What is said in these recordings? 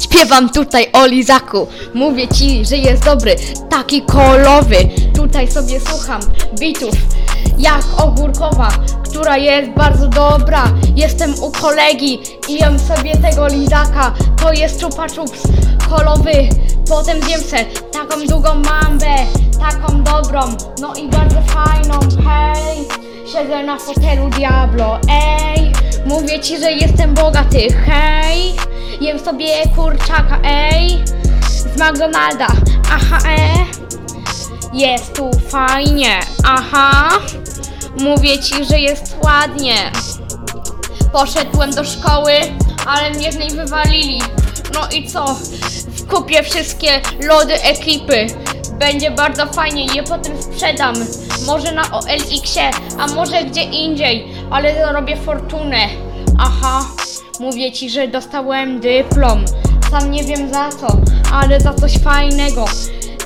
Śpiewam tutaj o lizaku. Mówię ci, że jest dobry, taki kolowy. Tutaj sobie słucham bitów, jak ogórkowa, która jest bardzo dobra. Jestem u kolegi i jem sobie tego lizaka. To jest chupa chups kolowy. Potem zjem se taką długą mambę, taką dobrą, no i bardzo fajną. Hej, siedzę na fotelu Diablo. Ej, mówię ci, że jestem bogaty. Hej, jem sobie kurczaka. Ej, z McDonalda. Aha, e. Jest tu fajnie. Aha, mówię ci, że jest ładnie. Poszedłem do szkoły, ale mnie z niej wywalili. No i co? Kupię wszystkie lody ekipy. Będzie bardzo fajnie, je potem sprzedam. Może na OLX-ie, a może gdzie indziej, ale zarobię fortunę. Aha, mówię ci, że dostałem dyplom. Sam nie wiem za co, ale za coś fajnego.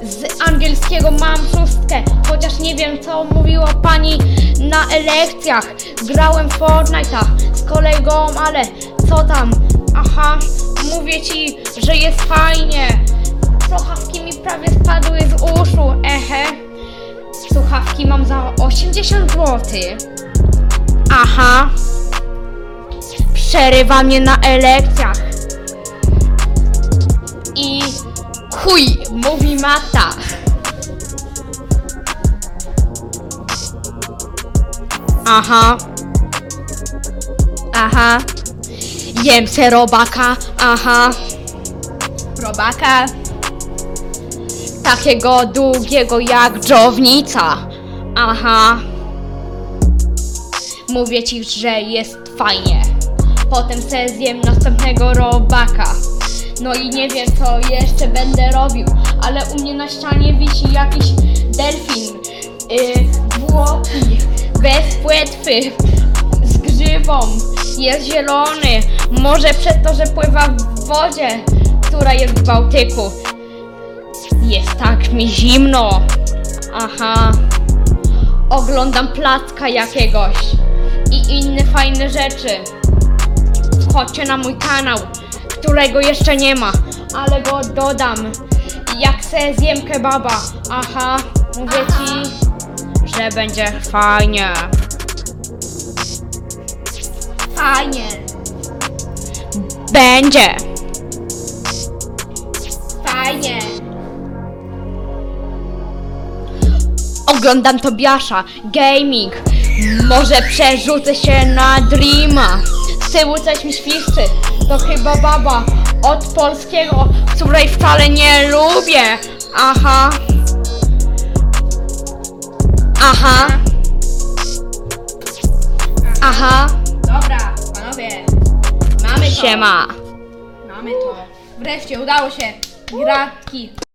Z angielskiego mam szóstkę, chociaż nie wiem co mówiła pani na lekcjach. Grałem Fortnite'a z kolegą, ale co tam? Aha, mówię ci, że jest fajnie. Słuchawki mi prawie spadły z uszu, ehe. Słuchawki mam za 80 zł. Aha. Przerywa mnie na lekcjach. I chuj, mówi mata. Aha. Aha. Jem se robaka. Aha. Robaka. Takiego długiego jak dżownica. Aha. Mówię ci, że jest fajnie. Potem se zjem następnego robaka. No i nie wiem co jeszcze będę robił, ale u mnie na ścianie wisi jakiś delfin. Yy, bez płetwy, z grzywą, jest zielony. Może przez to, że pływa w wodzie, która jest w Bałtyku. Jest tak mi zimno. Aha. Oglądam placka jakiegoś i inne fajne rzeczy. Wchodźcie na mój kanał, którego jeszcze nie ma, ale go dodam. Jak se zjem kebaba. Aha, mówię ci, że będzie fajnie. Fajnie. Będzie. Fajnie. Oglądam Tobiasza, gaming. Może przerzucę się na Dreama. Z tyłu coś mi świszczy. To chyba baba od polskiego, której wcale nie lubię. Aha. Aha. Aha. Dobra, panowie. Mamy to. Siema. Mamy to. Wreszcie udało się. Gratki.